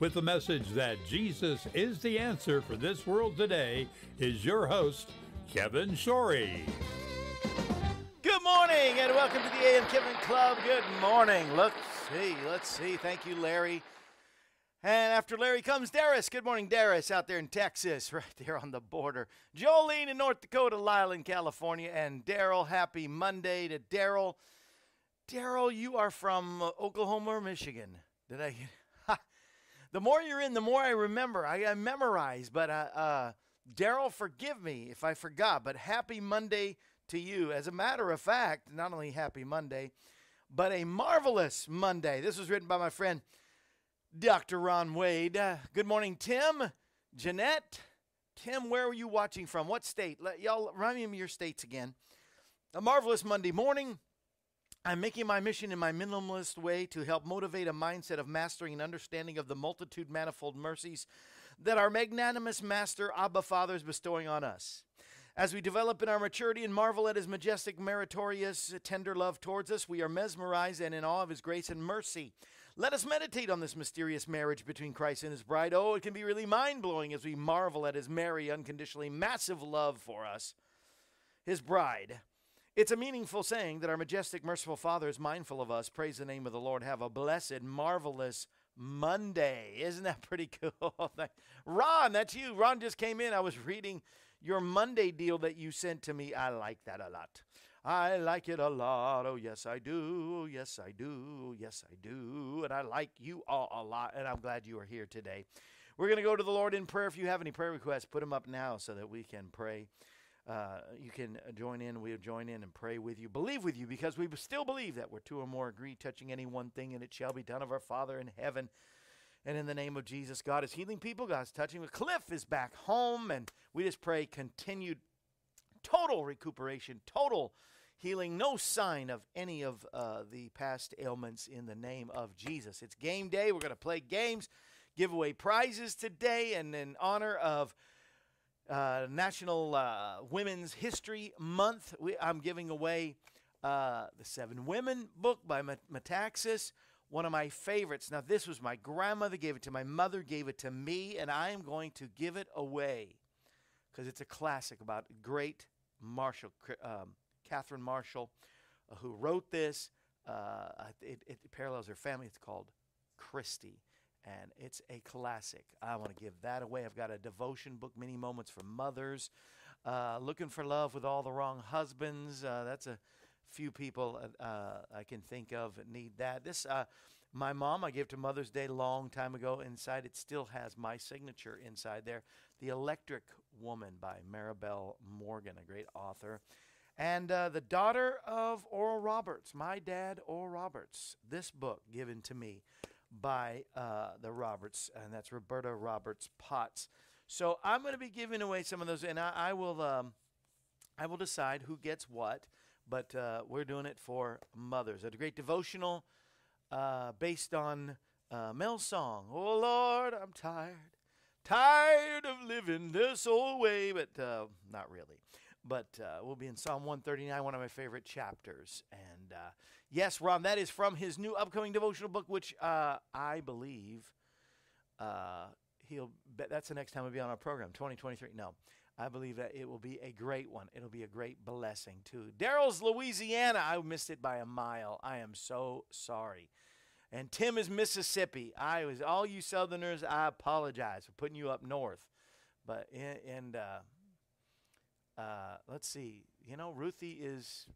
with the message that Jesus is the answer for this world today is your host, Kevin Shorey. Good morning and welcome to the AM Kevin Club. Good morning. Let's see. Let's see. Thank you, Larry. And after Larry comes Darius. Good morning, Darius, out there in Texas, right there on the border. Jolene in North Dakota, Lyle in California, and Daryl. Happy Monday to Daryl. Daryl, you are from Oklahoma or Michigan? Did I? The more you're in, the more I remember. I, I memorize. But uh, uh, Daryl, forgive me if I forgot. But happy Monday to you. As a matter of fact, not only happy Monday, but a marvelous Monday. This was written by my friend Dr. Ron Wade. Uh, good morning, Tim, Jeanette. Tim, where were you watching from? What state? Let y'all remind me of your states again. A marvelous Monday morning. I'm making my mission in my minimalist way to help motivate a mindset of mastering and understanding of the multitude manifold mercies that our magnanimous Master Abba Father is bestowing on us. As we develop in our maturity and marvel at his majestic, meritorious, tender love towards us, we are mesmerized and in awe of his grace and mercy. Let us meditate on this mysterious marriage between Christ and his bride. Oh, it can be really mind blowing as we marvel at his merry, unconditionally massive love for us, his bride. It's a meaningful saying that our majestic, merciful Father is mindful of us. Praise the name of the Lord. Have a blessed, marvelous Monday. Isn't that pretty cool? Ron, that's you. Ron just came in. I was reading your Monday deal that you sent to me. I like that a lot. I like it a lot. Oh, yes, I do. Yes, I do. Yes, I do. And I like you all a lot. And I'm glad you are here today. We're going to go to the Lord in prayer. If you have any prayer requests, put them up now so that we can pray uh, you can uh, join in. We'll join in and pray with you, believe with you, because we still believe that we're two or more agree touching any one thing, and it shall be done of our Father in heaven. And in the name of Jesus, God is healing people. God's touching. Cliff is back home, and we just pray continued total recuperation, total healing, no sign of any of uh, the past ailments in the name of Jesus. It's game day. We're going to play games, give away prizes today, and in honor of uh, National uh, Women's History Month. We, I'm giving away uh, the Seven Women book by Metaxas, one of my favorites. Now, this was my grandmother gave it to my mother, gave it to me, and I am going to give it away because it's a classic about great Marshall, um, Catherine Marshall, uh, who wrote this. Uh, it, it parallels her family. It's called Christy and it's a classic. I want to give that away. I've got a devotion book, Many Moments for Mothers. Uh, looking for love with all the wrong husbands. Uh, that's a few people uh, uh I can think of need that. This, uh, my mom, I gave to Mother's Day long time ago. Inside, it still has my signature inside there. The Electric Woman by Marabel Morgan, a great author. And uh, The Daughter of Oral Roberts, My Dad, Oral Roberts. This book given to me by uh, the Roberts, and that's Roberta Roberts Potts. So I'm going to be giving away some of those, and I, I will um, I will decide who gets what. But uh, we're doing it for mothers. A great devotional uh, based on uh, Mel's song. Oh Lord, I'm tired, tired of living this old way, but uh, not really. But uh, we'll be in Psalm 139, one of my favorite chapters. And yes, Ron, that is from his new upcoming devotional book, which uh, I believe uh, he'll. That's the next time we'll be on our program, 2023. No, I believe that it will be a great one. It'll be a great blessing too. Daryl's Louisiana. I missed it by a mile. I am so sorry. And Tim is Mississippi. I was all you Southerners. I apologize for putting you up north, but and uh, uh, let's see. You know, Ruthie is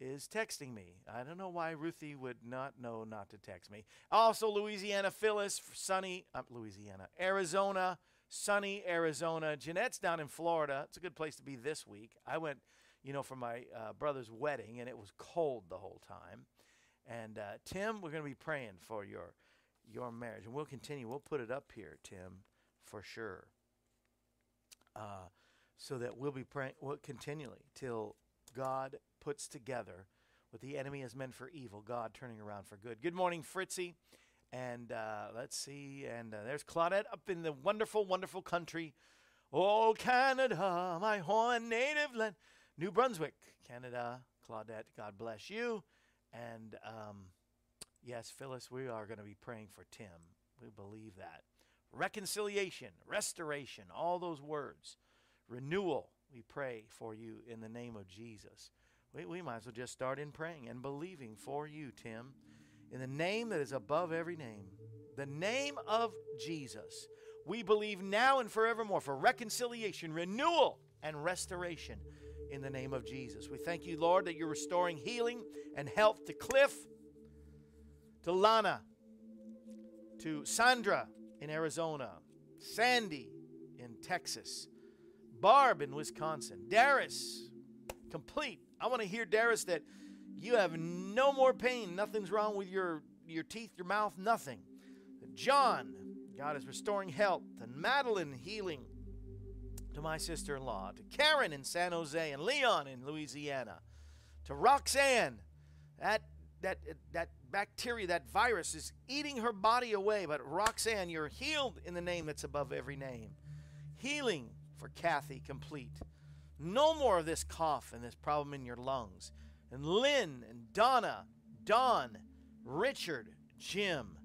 is texting me. I don't know why Ruthie would not know not to text me. Also, Louisiana, Phyllis, sunny, uh, Louisiana, Arizona, sunny Arizona. Jeanette's down in Florida. It's a good place to be this week. I went, you know, for my uh, brother's wedding, and it was cold the whole time. And uh, Tim, we're going to be praying for your your marriage, and we'll continue. We'll put it up here, Tim, for sure. Uh, so that we'll be praying we'll, continually till God puts together what the enemy has meant for evil, God turning around for good. Good morning, Fritzy. And uh, let's see, and uh, there's Claudette up in the wonderful, wonderful country. Oh, Canada, my home native land. New Brunswick, Canada. Claudette, God bless you. And um, yes, Phyllis, we are going to be praying for Tim. We believe that. Reconciliation, restoration, all those words renewal, we pray for you in the name of Jesus. We, we might as well just start in praying and believing for you, Tim, in the name that is above every name, the name of Jesus. We believe now and forevermore for reconciliation, renewal, and restoration in the name of Jesus. We thank you, Lord, that you're restoring healing and health to Cliff, to Lana, to Sandra in Arizona, Sandy in Texas, Barb in Wisconsin. Darius, complete. I want to hear, Darius, that you have no more pain. Nothing's wrong with your, your teeth, your mouth, nothing. John, God is restoring health. And Madeline, healing to my sister in law. To Karen in San Jose. And Leon in Louisiana. To Roxanne, that, that, that bacteria, that virus is eating her body away. But Roxanne, you're healed in the name that's above every name. Healing for Kathy complete. No more of this cough and this problem in your lungs. And Lynn and Donna, Don, Richard, Jim.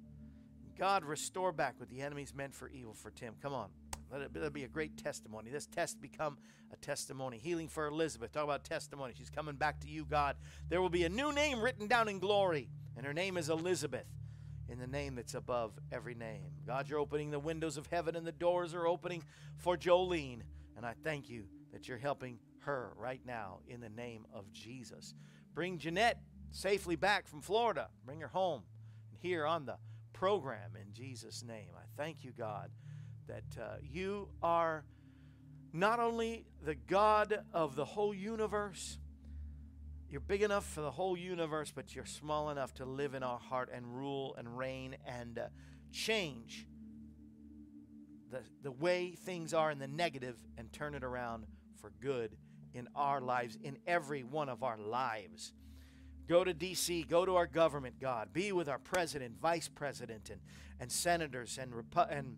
God restore back what the enemy's meant for evil for Tim. Come on. Let it, be a great testimony. This test become a testimony. Healing for Elizabeth. Talk about testimony. She's coming back to you, God. There will be a new name written down in glory, and her name is Elizabeth in the name that's above every name. God, you're opening the windows of heaven and the doors are opening for Jolene. And I thank you that you're helping her right now in the name of Jesus. Bring Jeanette safely back from Florida. Bring her home here on the program in Jesus' name. I thank you, God, that uh, you are not only the God of the whole universe, you're big enough for the whole universe, but you're small enough to live in our heart and rule and reign and uh, change the, the way things are in the negative and turn it around for good in our lives, in every one of our lives. Go to D.C., go to our government, God. Be with our president, vice president, and, and senators, and, and,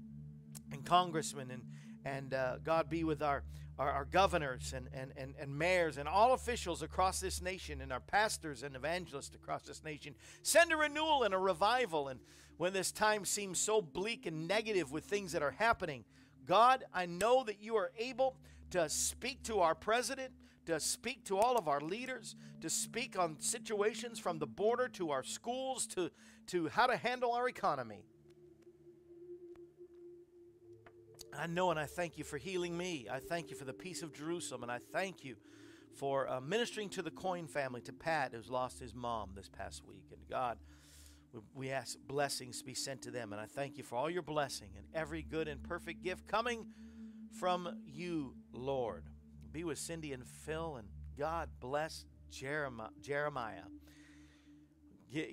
and congressmen, and, and uh, God be with our our, our governors and, and, and, and mayors and all officials across this nation and our pastors and evangelists across this nation. Send a renewal and a revival. And when this time seems so bleak and negative with things that are happening, God, I know that you are able to speak to our president, to speak to all of our leaders, to speak on situations from the border to our schools, to, to how to handle our economy. I know and I thank you for healing me. I thank you for the peace of Jerusalem. And I thank you for uh, ministering to the Coin family, to Pat, who's lost his mom this past week. And God, we, we ask blessings to be sent to them. And I thank you for all your blessing and every good and perfect gift coming from you, Lord. Be with Cindy and Phil and God bless Jeremiah.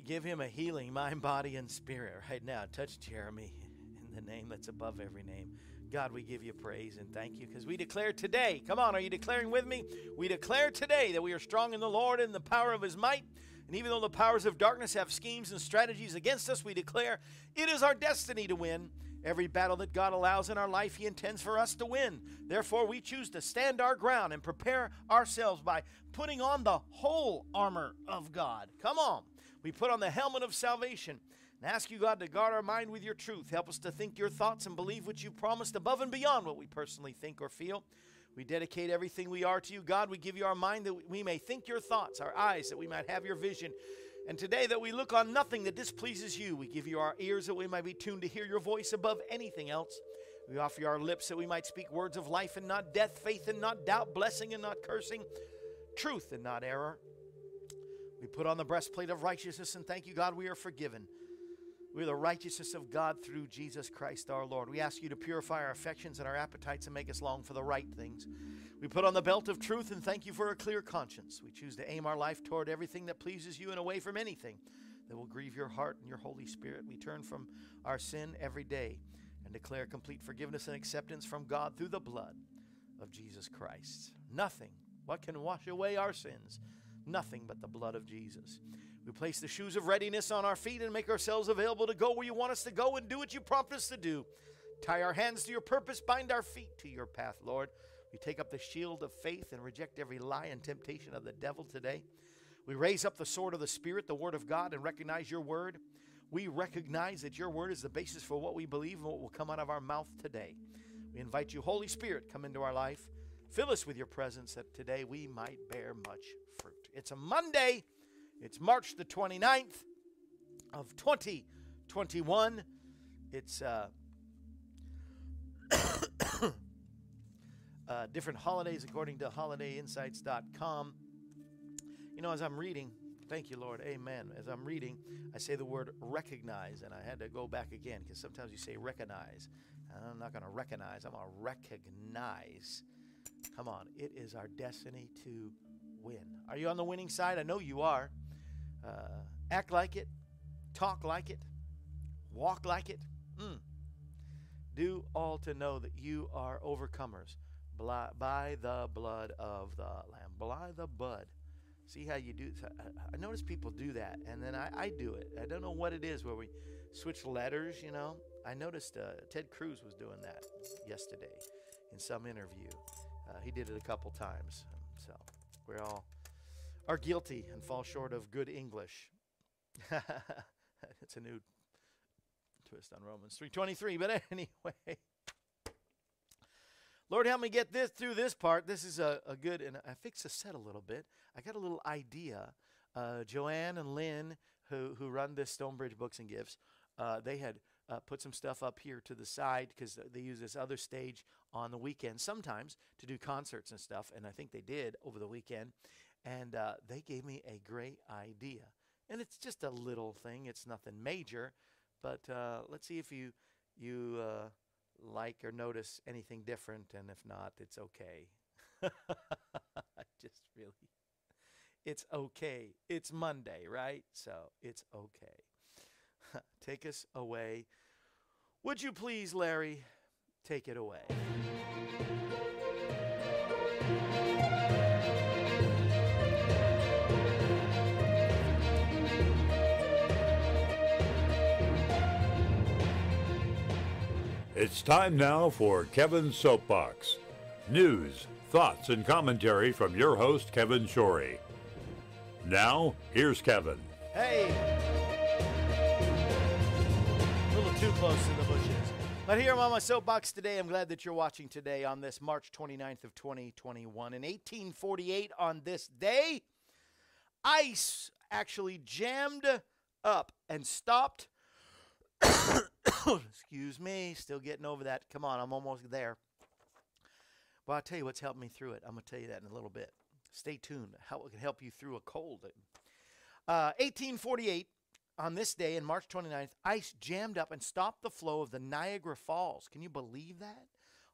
Give him a healing mind, body, and spirit right now. Touch Jeremy in the name that's above every name. God, we give you praise and thank you because we declare today. Come on, are you declaring with me? We declare today that we are strong in the Lord and the power of his might. And even though the powers of darkness have schemes and strategies against us, we declare it is our destiny to win. Every battle that God allows in our life, He intends for us to win. Therefore, we choose to stand our ground and prepare ourselves by putting on the whole armor of God. Come on. We put on the helmet of salvation and ask you, God, to guard our mind with your truth. Help us to think your thoughts and believe what you promised above and beyond what we personally think or feel. We dedicate everything we are to you, God. We give you our mind that we may think your thoughts, our eyes that we might have your vision. And today, that we look on nothing that displeases you. We give you our ears that we might be tuned to hear your voice above anything else. We offer you our lips that we might speak words of life and not death, faith and not doubt, blessing and not cursing, truth and not error. We put on the breastplate of righteousness and thank you, God, we are forgiven. We're the righteousness of God through Jesus Christ our Lord. We ask you to purify our affections and our appetites and make us long for the right things. We put on the belt of truth and thank you for a clear conscience. We choose to aim our life toward everything that pleases you and away from anything that will grieve your heart and your Holy Spirit. We turn from our sin every day and declare complete forgiveness and acceptance from God through the blood of Jesus Christ. Nothing, what can wash away our sins? Nothing but the blood of Jesus. We place the shoes of readiness on our feet and make ourselves available to go where you want us to go and do what you prompt us to do. Tie our hands to your purpose, bind our feet to your path, Lord. We take up the shield of faith and reject every lie and temptation of the devil today. We raise up the sword of the Spirit, the Word of God, and recognize your Word. We recognize that your Word is the basis for what we believe and what will come out of our mouth today. We invite you, Holy Spirit, come into our life. Fill us with your presence that today we might bear much fruit. It's a Monday. It's March the 29th of 2021. It's uh, uh, different holidays according to holidayinsights.com. You know, as I'm reading, thank you, Lord, amen. As I'm reading, I say the word recognize, and I had to go back again because sometimes you say recognize. and I'm not going to recognize, I'm going to recognize. Come on, it is our destiny to win. Are you on the winning side? I know you are. Uh, act like it, talk like it, walk like it. Mm. Do all to know that you are overcomers by the blood of the Lamb. By the blood. See how you do I notice people do that, and then I, I do it. I don't know what it is where we switch letters, you know. I noticed uh, Ted Cruz was doing that yesterday in some interview. Uh, he did it a couple times. So we're all are guilty and fall short of good English. it's a new twist on Romans 3:23, but anyway. Lord, help me get this through this part. This is a, a good, and I fixed the set a little bit. I got a little idea. Uh, Joanne and Lynn, who who run this Stonebridge Books and Gifts, uh, they had uh, put some stuff up here to the side because they use this other stage on the weekend sometimes to do concerts and stuff. And I think they did over the weekend. And uh, they gave me a great idea. And it's just a little thing, it's nothing major. But uh, let's see if you, you uh, like or notice anything different. And if not, it's okay. I just really, it's okay. It's Monday, right? So it's okay. Take us away. Would you please, Larry, take it away? It's time now for Kevin's Soapbox. News, thoughts, and commentary from your host, Kevin Shorey. Now, here's Kevin. Hey! A little too close to the bushes. But here I'm on my soapbox today. I'm glad that you're watching today on this March 29th of 2021. In 1848, on this day, ice actually jammed up and stopped Excuse me, still getting over that. Come on, I'm almost there. Well, I'll tell you what's helped me through it. I'm going to tell you that in a little bit. Stay tuned. How it can help you through a cold. Uh, 1848, on this day, in March 29th, ice jammed up and stopped the flow of the Niagara Falls. Can you believe that?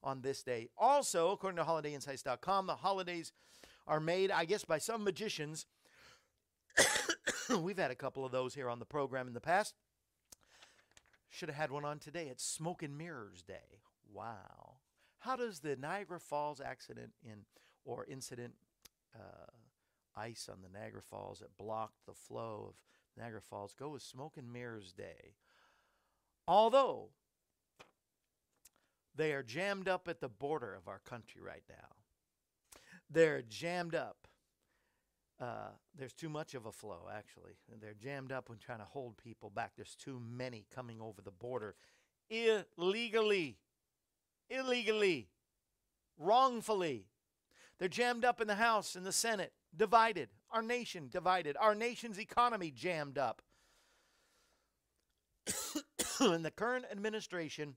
On this day. Also, according to holidayinsights.com, the holidays are made, I guess, by some magicians. We've had a couple of those here on the program in the past. Should have had one on today. It's Smoke and Mirrors Day. Wow. How does the Niagara Falls accident in or incident uh, ice on the Niagara Falls that blocked the flow of Niagara Falls go with Smoke and Mirrors Day? Although they are jammed up at the border of our country right now. They're jammed up. Uh, there's too much of a flow, actually. They're jammed up when trying to hold people back. There's too many coming over the border illegally. Illegally. Wrongfully. They're jammed up in the House and the Senate, divided. Our nation divided. Our nation's economy jammed up. and the current administration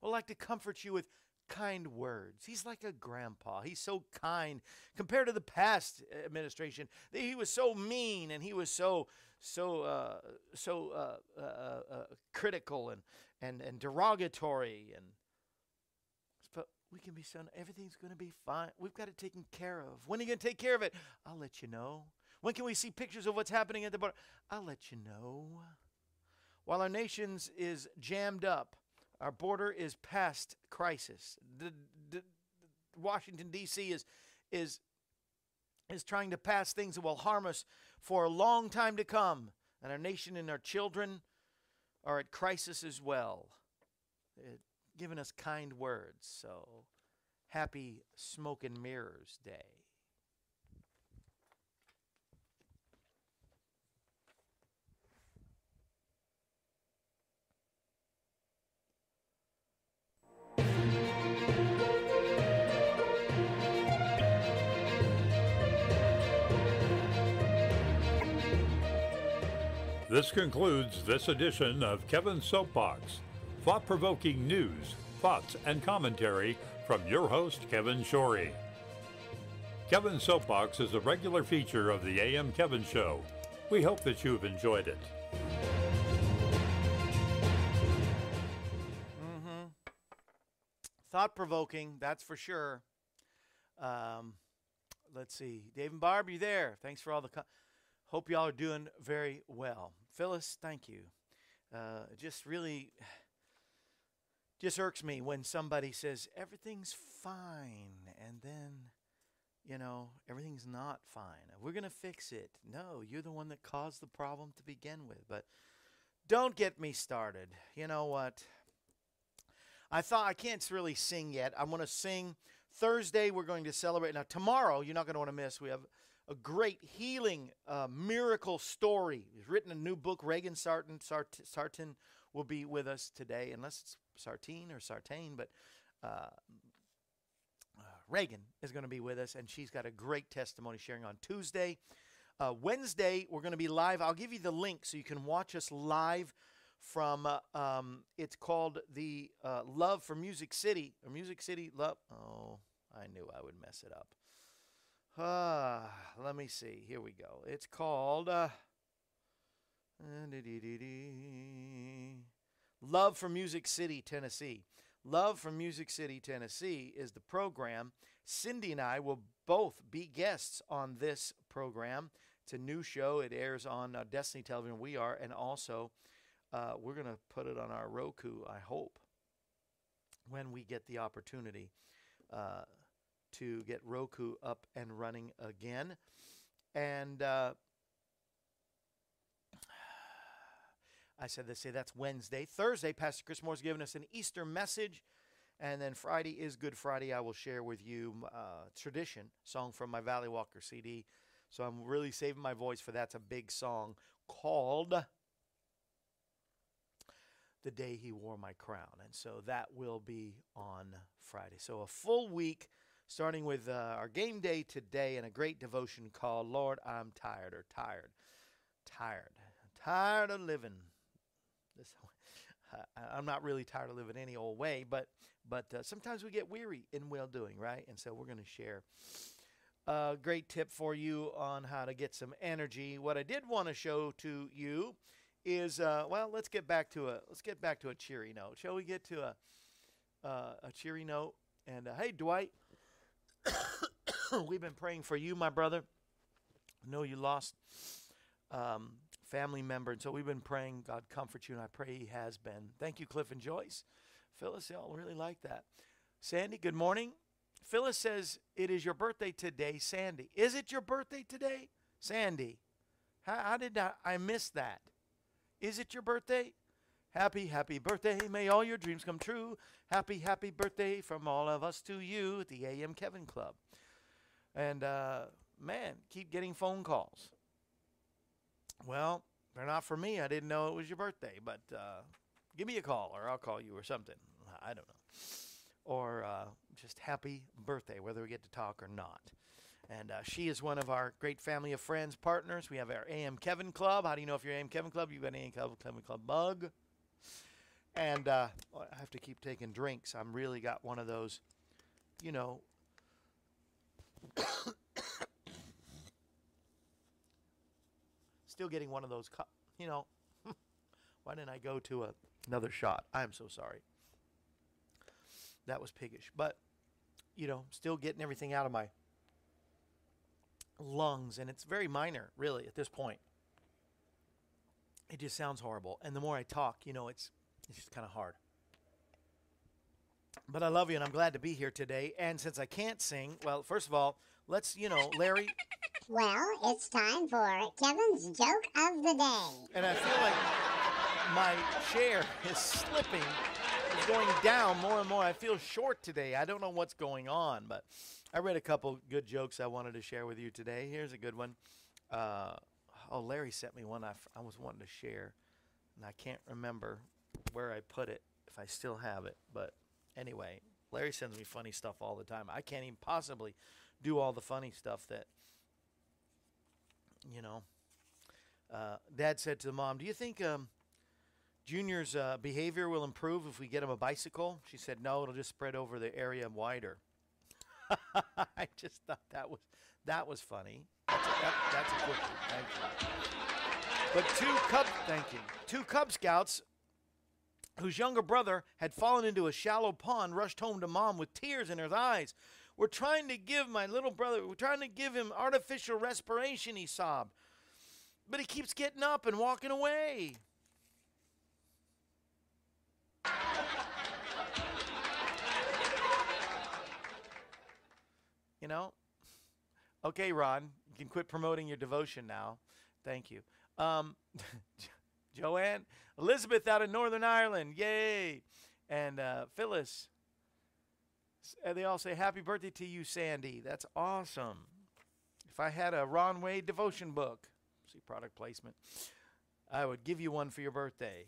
would like to comfort you with kind words. He's like a grandpa. He's so kind compared to the past administration. He was so mean and he was so so uh, so uh, uh, uh, uh critical and and and derogatory and but we can be so everything's going to be fine. We've got it taken care of. When are you going to take care of it? I'll let you know. When can we see pictures of what's happening at the border? I'll let you know. While our nation's is jammed up our border is past crisis. The, the, Washington D.C. is is is trying to pass things that will harm us for a long time to come, and our nation and our children are at crisis as well. It, giving us kind words. So, happy Smoke and Mirrors Day. This concludes this edition of Kevin's Soapbox. Thought provoking news, thoughts, and commentary from your host, Kevin Shorey. Kevin's Soapbox is a regular feature of the AM Kevin Show. We hope that you've enjoyed it. Mm-hmm. Thought provoking, that's for sure. Um, let's see. Dave and Barb, you there? Thanks for all the. Co- Hope y'all are doing very well. Phyllis, thank you. Uh, just really just irks me when somebody says everything's fine and then you know everything's not fine. We're going to fix it. No you're the one that caused the problem to begin with but don't get me started. You know what? I thought i can't really sing yet. I'm going to sing thursday. We're going to celebrate. Now tomorrow you're not going to want to miss. We have a great healing uh, miracle story. He's written a new book. Reagan Sartin, Sart- Sartin will be with us today, unless it's Sartine or Sartain, but uh, uh, Reagan is going to be with us, and she's got a great testimony sharing on Tuesday. Uh, Wednesday, we're going to be live. I'll give you the link so you can watch us live from, uh, um, it's called the uh, Love for Music City, or Music City Love. Oh, I knew I would mess it up. Uh, let me see. Here we go. It's called uh, Love from Music City, Tennessee. Love from Music City, Tennessee is the program. Cindy and I will both be guests on this program. It's a new show. It airs on uh, Destiny Television. We are, and also uh, we're going to put it on our Roku, I hope, when we get the opportunity. Uh, to get Roku up and running again. And uh, I said they say that's Wednesday. Thursday, Pastor Chris Moore's given us an Easter message. And then Friday is Good Friday. I will share with you uh, tradition song from my Valley Walker CD. So I'm really saving my voice for that's a big song called "The Day He Wore My Crown," and so that will be on Friday. So a full week starting with uh, our game day today and a great devotion called Lord, I'm Tired or Tired. Tired. Tired of living. This, I'm not really tired of living any old way, but but uh, sometimes we get weary in well doing, right? And so we're going to share a great tip for you on how to get some energy. What I did want to show to you is uh, well, let's get back to a let's get back to a cheery note. Shall we get to a uh, a cheery note? And uh, hey, Dwight, we've been praying for you, my brother. I know you lost um, family member, and so we've been praying God comfort you, and I pray He has been. Thank you, Cliff and Joyce. Phyllis, y'all really like that. Sandy, good morning. Phyllis says it is your birthday today, Sandy. Is it your birthday today, Sandy? How, how did I, I miss that? Is it your birthday? Happy, happy birthday. May all your dreams come true. Happy, happy birthday from all of us to you at the AM Kevin Club. And uh, man, keep getting phone calls. Well, they're not for me. I didn't know it was your birthday, but uh, give me a call or I'll call you or something. I don't know. Or uh, just happy birthday, whether we get to talk or not. And uh, she is one of our great family of friends, partners. We have our AM Kevin Club. How do you know if you're AM Kevin Club? You've got an AM Kevin Club bug. And uh, I have to keep taking drinks. I'm really got one of those, you know. Still getting one of those, you know. why didn't I go to a, another shot? I'm so sorry. That was piggish. But, you know, still getting everything out of my lungs. And it's very minor, really, at this point. It just sounds horrible. And the more I talk, you know, it's it's just kind of hard. But I love you and I'm glad to be here today. And since I can't sing, well, first of all, let's, you know, Larry. Well, it's time for Kevin's joke of the day. And I feel like my chair is slipping, is going down more and more. I feel short today. I don't know what's going on, but I read a couple good jokes I wanted to share with you today. Here's a good one. Uh, oh, Larry sent me one I, f- I was wanting to share, and I can't remember where I put it, if I still have it. But anyway, Larry sends me funny stuff all the time. I can't even possibly do all the funny stuff that, you know. Uh, Dad said to the mom, Do you think um, Junior's uh, behavior will improve if we get him a bicycle? She said, No, it'll just spread over the area wider. I just thought that was that was funny. That's a, that, that's a quickie. Thank you. But two Cub, thank you. Two Cub Scouts whose younger brother had fallen into a shallow pond rushed home to mom with tears in her eyes. We're trying to give my little brother, we're trying to give him artificial respiration, he sobbed. But he keeps getting up and walking away. You know? Okay, Ron, you can quit promoting your devotion now. Thank you. Um, Joanne, Elizabeth out of Northern Ireland, yay! And uh, Phyllis, and they all say, Happy birthday to you, Sandy. That's awesome. If I had a Ron Wade devotion book, see product placement, I would give you one for your birthday.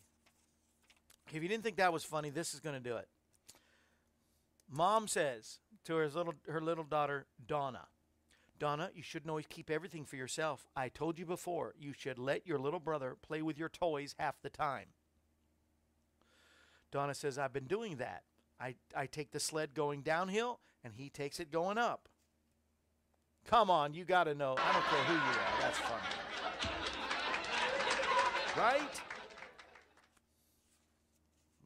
If you didn't think that was funny, this is going to do it. Mom says to her little, her little daughter, Donna, Donna, you shouldn't always keep everything for yourself. I told you before, you should let your little brother play with your toys half the time. Donna says, I've been doing that. I, I take the sled going downhill, and he takes it going up. Come on, you got to know. I don't care who you are. That's funny. Right?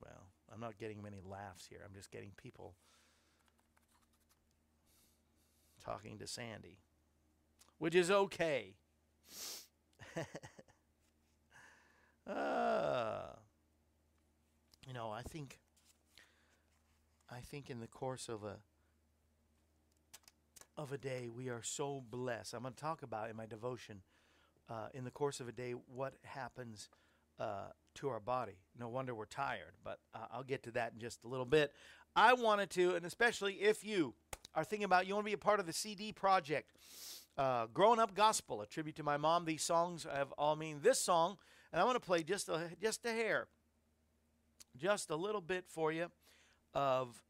Well, I'm not getting many laughs here. I'm just getting people talking to Sandy, which is okay. uh, you know, I think I think in the course of a of a day we are so blessed. I'm going to talk about in my devotion uh, in the course of a day what happens uh, to our body. No wonder we're tired, but uh, I'll get to that in just a little bit. I wanted to, and especially if you are thinking about you want to be a part of the CD project, uh, Growing Up Gospel, a tribute to my mom. These songs have all mean this song, and I want to play just a just a hair, just a little bit for you of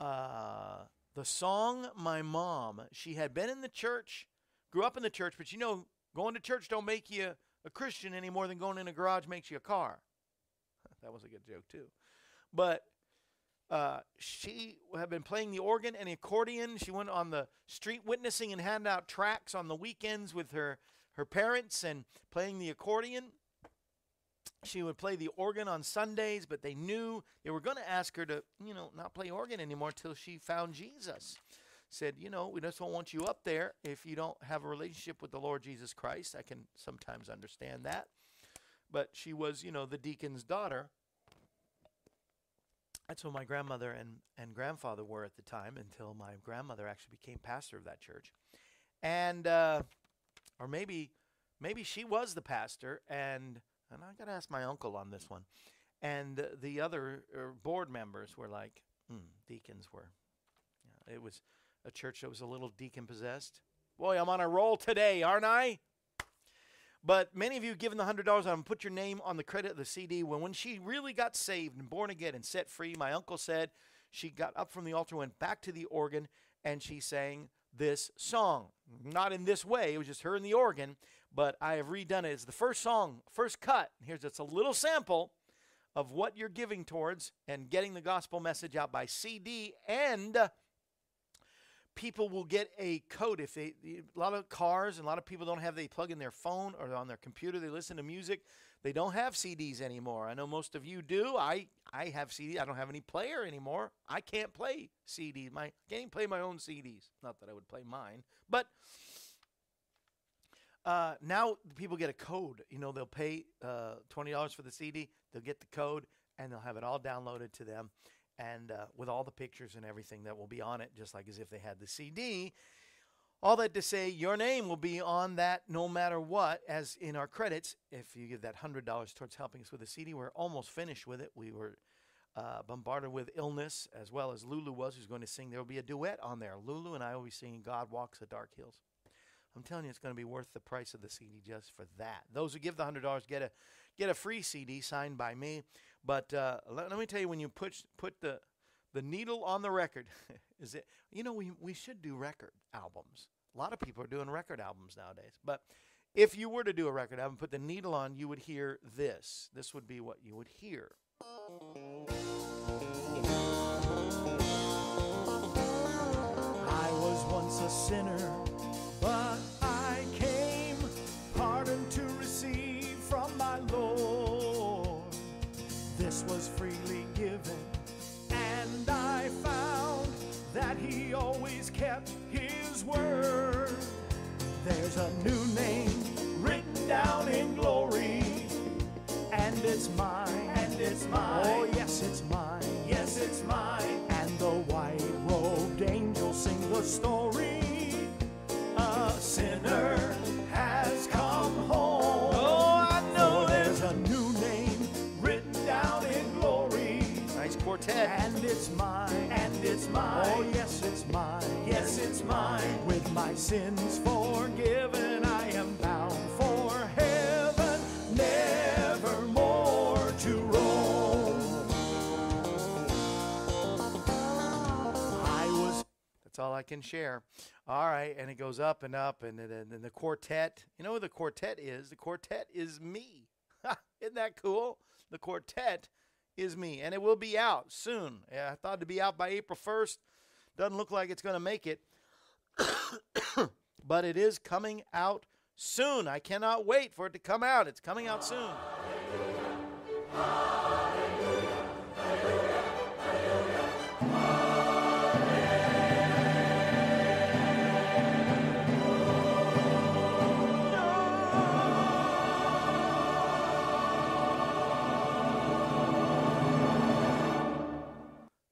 uh, the song my mom. She had been in the church, grew up in the church, but you know, going to church don't make you a Christian any more than going in a garage makes you a car. that was a good joke too, but uh, she had been playing the organ and accordion. She went on the street witnessing and handed out tracts on the weekends with her, her parents and playing the accordion. She would play the organ on Sundays, but they knew they were going to ask her to, you know, not play organ anymore till she found Jesus. said, you know, we just don't want you up there if you don't have a relationship with the Lord Jesus Christ. I can sometimes understand that. But she was, you know, the deacon's daughter. That's what my grandmother and, and grandfather were at the time until my grandmother actually became pastor of that church. And, uh, or maybe, maybe she was the pastor and, and I got to ask my uncle on this one. And the other uh, board members were like, hmm, deacons were. Yeah, it was a church that was a little deacon possessed. Boy, I'm on a roll today, aren't I? But many of you given the hundred dollars, gonna put your name on the credit of the CD. When when she really got saved and born again and set free, my uncle said she got up from the altar, went back to the organ, and she sang this song. Not in this way; it was just her and the organ. But I have redone it. It's the first song, first cut. Here's just a little sample of what you're giving towards and getting the gospel message out by CD and people will get a code if they a lot of cars and a lot of people don't have they plug in their phone or on their computer they listen to music they don't have CDs anymore. I know most of you do. I I have CD I don't have any player anymore. I can't play CDs my can't play my own CDs not that I would play mine but uh, now people get a code. You know they'll pay uh, $20 for the CD they'll get the code and they'll have it all downloaded to them and uh, with all the pictures and everything that will be on it, just like as if they had the CD. All that to say, your name will be on that no matter what, as in our credits. If you give that $100 towards helping us with the CD, we're almost finished with it. We were uh, bombarded with illness, as well as Lulu was, who's going to sing. There will be a duet on there. Lulu and I will be singing God Walks the Dark Hills. I'm telling you, it's going to be worth the price of the CD just for that. Those who give the $100 get a, get a free CD signed by me. But uh, let, let, me tell you, when you put put the the needle on the record, is it? You know, we we should do record albums. A lot of people are doing record albums nowadays. But if you were to do a record album, put the needle on, you would hear this. This would be what you would hear. I was once a sinner, sins forgiven, I am bound for heaven, never more to roam. I was That's all I can share. All right, and it goes up and up, and then and, the quartet. You know what the quartet is? The quartet is me. Isn't that cool? The quartet is me, and it will be out soon. Yeah, I thought it'd be out by April first. Doesn't look like it's going to make it, but it is coming out soon. I cannot wait for it to come out. It's coming out soon.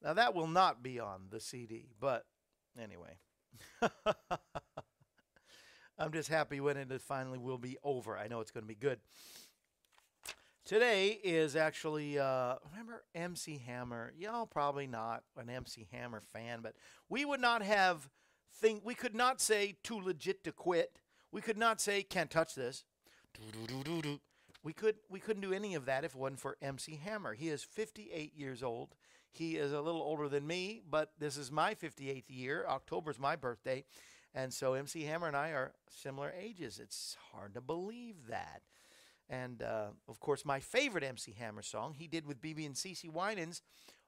Now that will not be on the CD, but anyway. I'm just happy when it finally will be over. I know it's going to be good. Today is actually uh, remember MC Hammer. Y'all probably not an MC Hammer fan, but we would not have think we could not say too legit to quit. We could not say can't touch this. We could we couldn't do any of that if it wasn't for MC Hammer. He is 58 years old. He is a little older than me, but this is my 58th year. October's my birthday. And so MC Hammer and I are similar ages. It's hard to believe that. And uh, of course, my favorite MC Hammer song he did with BeBe and CeCe Winans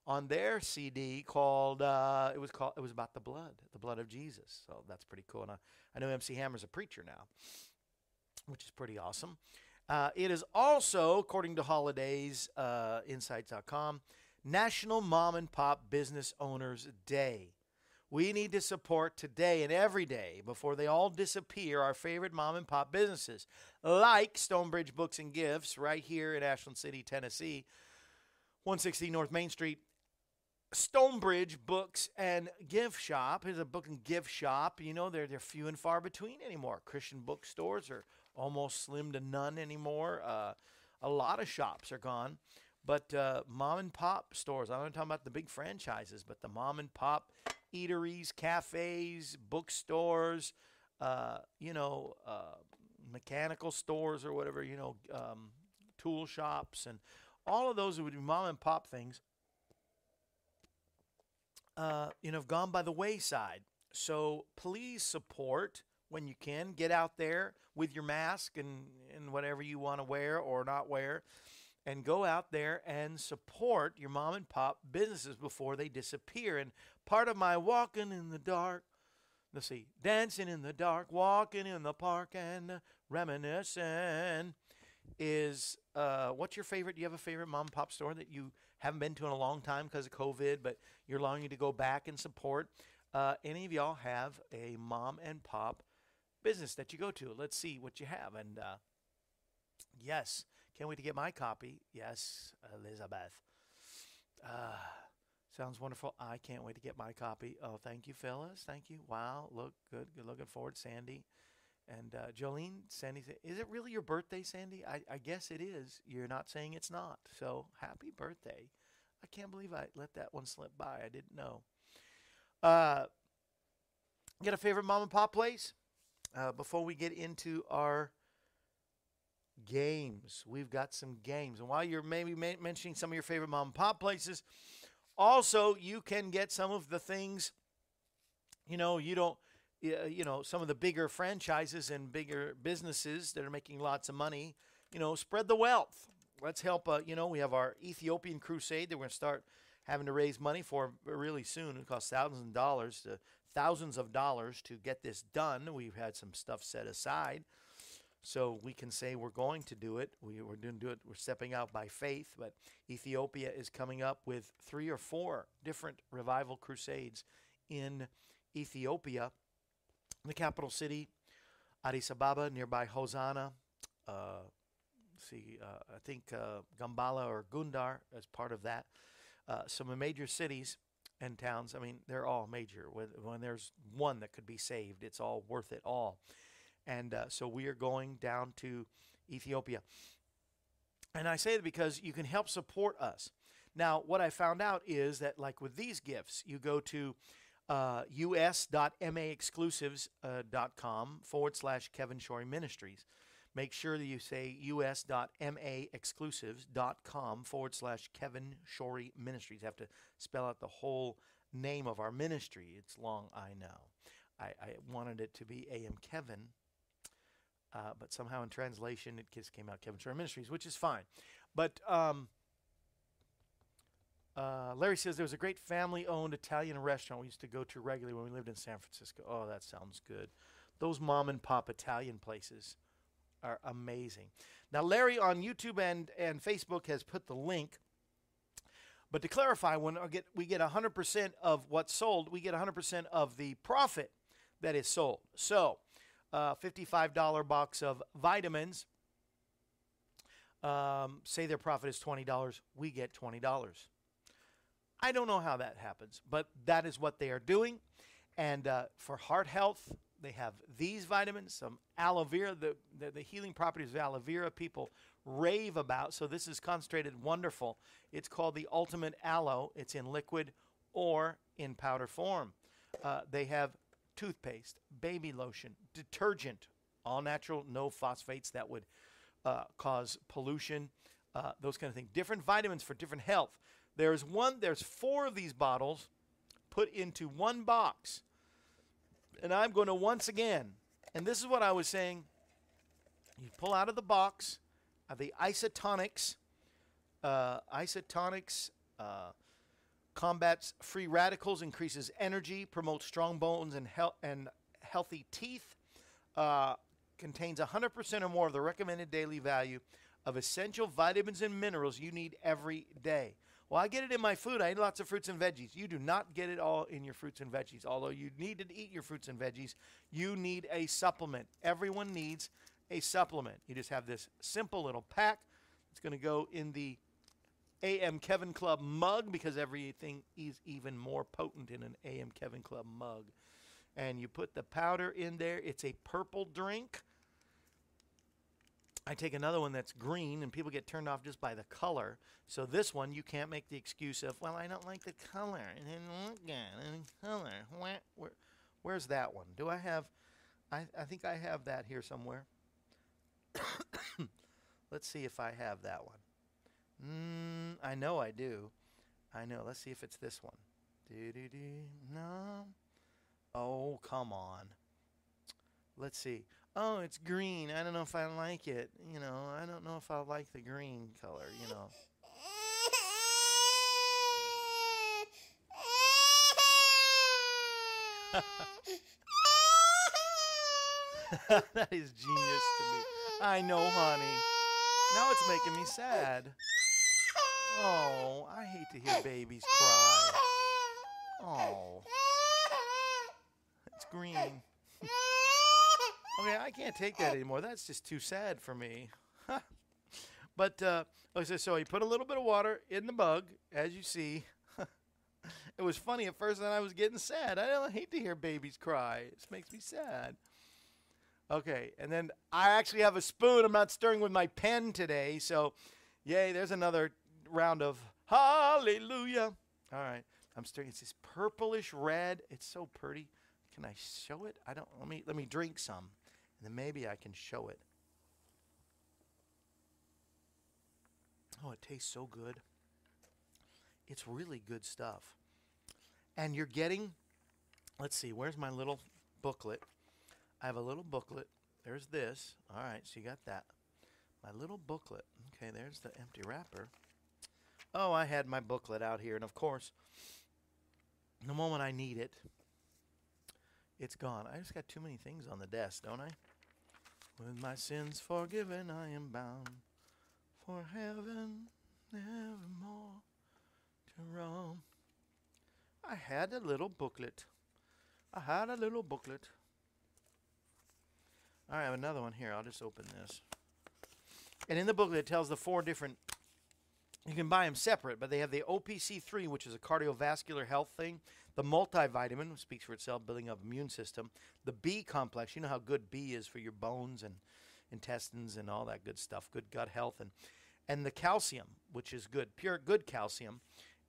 on their CD called uh, it was called it was about the blood, the blood of Jesus. So that's pretty cool. And I, I know MC Hammer's a preacher now, which is pretty awesome. Uh, it is also, according to Holidays uh, Insights.com, National Mom and Pop Business Owners Day. We need to support today and every day before they all disappear our favorite mom and pop businesses like Stonebridge Books and Gifts right here in Ashland City, Tennessee, 160 North Main Street. Stonebridge Books and Gift Shop is a book and gift shop. You know, they're, they're few and far between anymore. Christian bookstores are almost slim to none anymore. Uh, a lot of shops are gone. But uh, mom and pop stores, I'm not talking about the big franchises, but the mom and pop eateries, cafes, bookstores, uh, you know, uh, mechanical stores or whatever, you know, um, tool shops, and all of those would be mom and pop things. Uh, you know, have gone by the wayside. So please support when you can. Get out there with your mask and, and whatever you want to wear or not wear and go out there and support your mom and pop businesses before they disappear. And part of my walking in the dark, let's see, dancing in the dark, walking in the park and reminiscing is uh, what's your favorite? Do you have a favorite mom and pop store that you haven't been to in a long time because of COVID, but you're you to go back and support? Uh, any of y'all have a mom and pop business that you go to? Let's see what you have. And uh, yes, can't wait to get my copy. Yes, Elizabeth. Uh, sounds wonderful. I can't wait to get my copy. Oh, thank you, Phyllis. Thank you. Wow, look good. Good looking forward, Sandy. And uh, Jolene, Sandy, is it really your birthday, Sandy? I, I guess it is. You're not saying it's not. So happy birthday. I can't believe I let that one slip by. I didn't know. Uh, get a favorite mom and pop place? Uh, before we get into our games. We've got some games. And while you're maybe mentioning some of your favorite mom and pop places, also you can get some of the things, you know, you don't, you know, some of the bigger franchises and bigger businesses that are making lots of money, you know, spread the wealth. Let's help, uh, you know, we have our Ethiopian crusade that we're going to start having to raise money for really soon. It costs thousands of dollars to thousands of dollars to get this done. We've had some stuff set aside. So we can say we're going to do it. We, we're going to do it. We're stepping out by faith. But Ethiopia is coming up with three or four different revival crusades in Ethiopia, the capital city, Addis Ababa, nearby Hosanna. Uh, see, uh, I think uh, Gambala or Gundar as part of that. Uh, some major cities and towns. I mean, they're all major. When, when there's one that could be saved, it's all worth it all. And uh, so we are going down to Ethiopia. And I say that because you can help support us. Now, what I found out is that, like with these gifts, you go to uh, us.maexclusives.com uh, forward slash Kevin Shorey Ministries. Make sure that you say us.maexclusives.com forward slash Kevin Shorey Ministries. You have to spell out the whole name of our ministry. It's long, I know. I, I wanted it to be AM Kevin uh, but somehow in translation, it just came out Kevin Shorey Ministries, which is fine. But um, uh, Larry says there was a great family owned Italian restaurant we used to go to regularly when we lived in San Francisco. Oh, that sounds good. Those mom and pop Italian places are amazing. Now, Larry on YouTube and, and Facebook has put the link. But to clarify, when we get 100% of what's sold, we get 100% of the profit that is sold. So, uh, $55 box of vitamins. Um, say their profit is $20, we get $20. I don't know how that happens, but that is what they are doing. And uh, for heart health, they have these vitamins, some aloe vera, the, the, the, healing properties of aloe vera people rave about. So this is concentrated wonderful. It's called the Ultimate Aloe. It's in liquid or in powder form. Uh, they have toothpaste, baby lotion, detergent, all natural, no phosphates that would uh, cause pollution, uh, those kind of things. Different vitamins for different health. There's one. There's four of these bottles put into one box, and I'm going to once again. And this is what I was saying. You pull out of the box of the Isotonix, uh, Isotonix. Combats free radicals, increases energy, promotes strong bones and, he- and healthy teeth, uh, contains 100% or more of the recommended daily value of essential vitamins and minerals you need every day. Well, I get it in my food. I eat lots of fruits and veggies. You do not get it all in your fruits and veggies. Although you need to eat your fruits and veggies, you need a supplement. Everyone needs a supplement. You just have this simple little pack. It's going to go in the AM Kevin Club mug because everything is even more potent in an AM Kevin Club mug. And you put the powder in there. It's a purple drink. I take another one that's green, and people get turned off just by the color. So this one, you can't make the excuse of, well, I don't like the color. It didn't look good. The color. Where, where, where's that one? Do I have? I, I think I have that here somewhere. Let's see if I have that one. Mm, I know I do. I know. Let's see if it's this one. Do do do. No. Oh, come on. Let's see. Oh, it's green. I don't know if I like it. You know, I don't know if I like the green color, you know. that is genius to me. I know, honey. Now it's making me sad. Oh, I hate to hear babies cry. Oh. It's green. okay, I can't take that anymore. That's just too sad for me. but, uh, said, so he put a little bit of water in the bug, as you see. it was funny at first, and then I was getting sad. I don't hate to hear babies cry. This makes me sad. Okay, and then I actually have a spoon. I'm not stirring with my pen today, so yay, there's another round of hallelujah. All right, I'm stirring. It's this purplish red. It's so pretty. Can I show it? I don't. Let me let me drink some, and then maybe I can show it. Oh, it tastes so good. It's really good stuff. And you're getting. Let's see. Where's my little booklet? I have a little booklet. There's this. All right, so you got that. My little booklet. Okay, there's the empty wrapper. Oh, I had my booklet out here, and of course, the moment I need it, it's gone. I just got too many things on the desk, don't I? With my sins forgiven, I am bound for heaven nevermore to roam. I had a little booklet. I had a little booklet. I have another one here. I'll just open this. And in the booklet, it tells the four different. You can buy them separate, but they have the OPC3, which is a cardiovascular health thing. The multivitamin, which speaks for itself, building up immune system. The B complex, you know how good B is for your bones and intestines and all that good stuff, good gut health, and and the calcium, which is good, pure good calcium,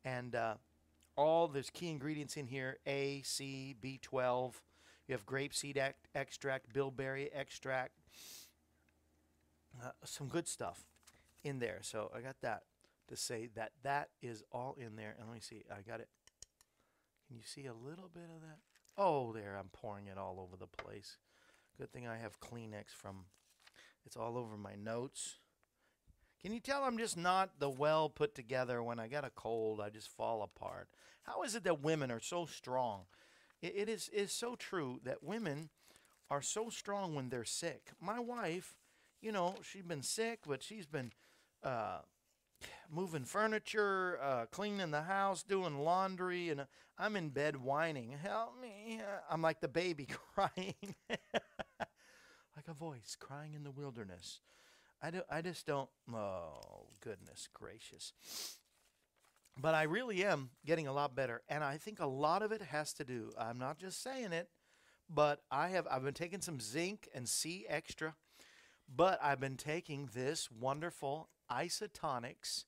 and uh, all there's key ingredients in here: A, C, B12. You have grapeseed ec- extract, bilberry extract, uh, some good stuff in there. So I got that to say that that is all in there. And let me see, I got it. Can you see a little bit of that? Oh, there, I'm pouring it all over the place. Good thing I have Kleenex from, it's all over my notes. Can you tell I'm just not the well put together? When I got a cold, I just fall apart. How is it that women are so strong? It, it is is so true that women are so strong when they're sick. My wife, you know, she's been sick, but she's been uh, moving furniture, uh, cleaning the house, doing laundry, and uh, I'm in bed whining, "Help me!" I'm like the baby crying, like a voice crying in the wilderness. I do, I just don't. Oh goodness gracious! But I really am getting a lot better, and I think a lot of it has to do. I'm not just saying it, but I have. I've been taking some zinc and C extra, but I've been taking this wonderful Isotonix,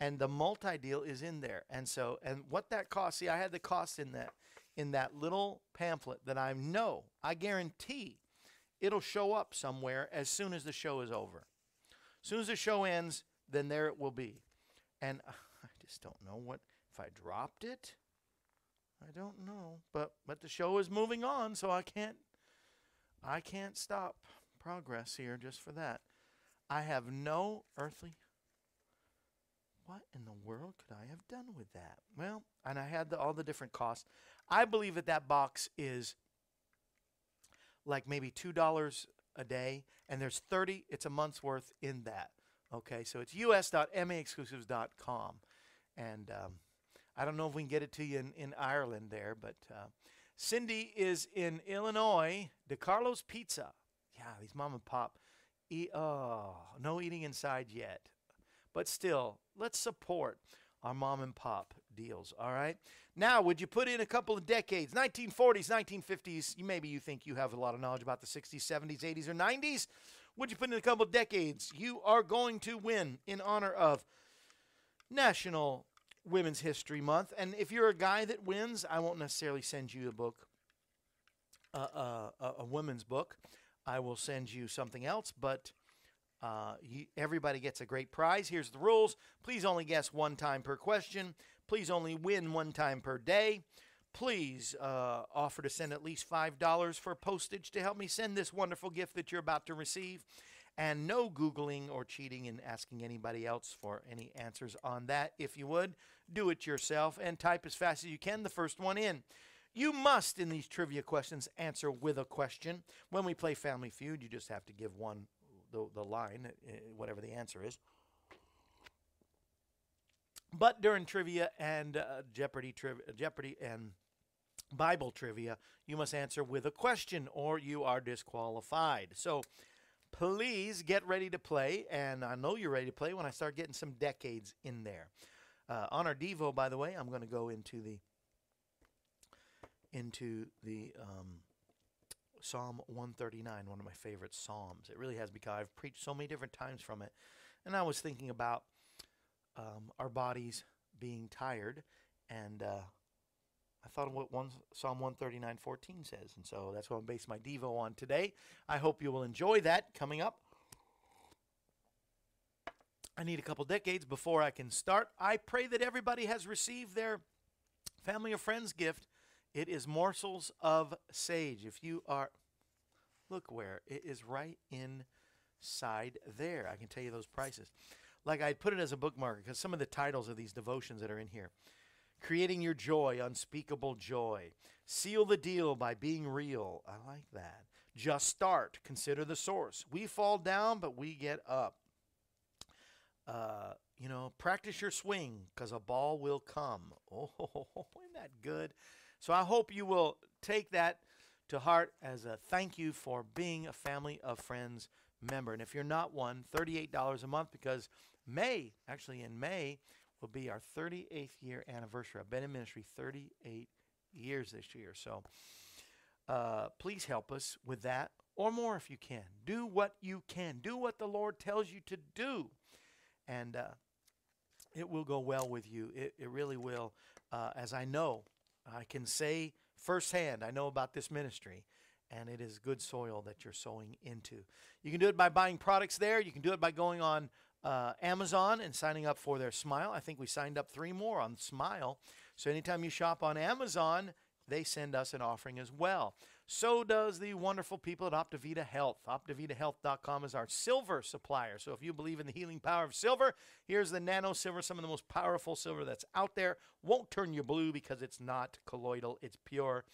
and the multi deal is in there. And so, and what that costs? See, I had the cost in that in that little pamphlet that I know. I guarantee it'll show up somewhere as soon as the show is over. As soon as the show ends, then there it will be. And I just don't know what if I dropped it. I don't know, but but the show is moving on, so I can't I can't stop progress here just for that. I have no earthly what in the world could I have done with that? Well, and I had the, all the different costs. I believe that that box is like maybe two dollars a day, and there's thirty. It's a month's worth in that. Okay, so it's us.maexclusives.com, And um, I don't know if we can get it to you in, in Ireland there, but uh, Cindy is in Illinois. DeCarlo's Pizza. Yeah, these mom and pop. Oh, no eating inside yet. But still, let's support our mom and pop deals, all right? Now, would you put in a couple of decades, 1940s, 1950s? You, maybe you think you have a lot of knowledge about the 60s, 70s, 80s, or 90s. Would you put in a couple of decades? You are going to win in honor of National Women's History Month. And if you're a guy that wins, I won't necessarily send you a book, uh, uh, a, women's book. I will send you something else, but uh, you, everybody gets a great prize. Here's the rules. Please only guess one time per question. Please only win one time per day. Please uh, offer to send at least $5 for postage to help me send this wonderful gift that you're about to receive. And no Googling or cheating and asking anybody else for any answers on that. If you would, do it yourself and type as fast as you can the first one in. You must, in these trivia questions, answer with a question. When we play Family Feud, you just have to give one the, the line, uh, whatever the answer is. But during trivia and uh, Jeopardy, Jeopardy and Bible trivia, you must answer with a question or you are disqualified. So please get ready to play, and I know you're ready to play when I start getting some decades in there. Uh, on our Devo, by the way, I'm going to go into the into the um, Psalm 139, one of my favorite psalms. It really has because I've preached so many different times from it, and I was thinking about um, our bodies being tired, and uh, I thought of what one, Psalm 139:14 says, and so that's what I'm basing my devo on today. I hope you will enjoy that coming up. I need a couple decades before I can start. I pray that everybody has received their family or friends gift. It is morsels of sage. If you are, look where it is right inside there. I can tell you those prices like I put it as a bookmark because some of the titles of these devotions that are in here. Creating your joy, unspeakable joy. Seal the deal by being real. I like that. Just start. Consider the source. We fall down, but we get up. Uh, you know, practice your swing because a ball will come. Oh, isn't that good? So I hope you will take that to heart as a thank you for being a family of friends member. And if you're not one, $38 a month because May, actually in May, will be our 38th year anniversary. I've been in ministry 38 years this year. So uh, please help us with that or more if you can. Do what you can, do what the Lord tells you to do. And uh, it will go well with you. It, it really will. Uh, as I know, I can say firsthand, I know about this ministry and it is good soil that you're sowing into. You can do it by buying products there. You can do it by going on uh, Amazon and signing up for their Smile. I think we signed up three more on Smile. So anytime you shop on Amazon, they send us an offering as well. So does the wonderful people at Optivita Health. OptivitaHealth.com is our silver supplier. So if you believe in the healing power of silver, here's the nano silver, some of the most powerful silver that's out there. Won't turn you blue because it's not colloidal, it's pure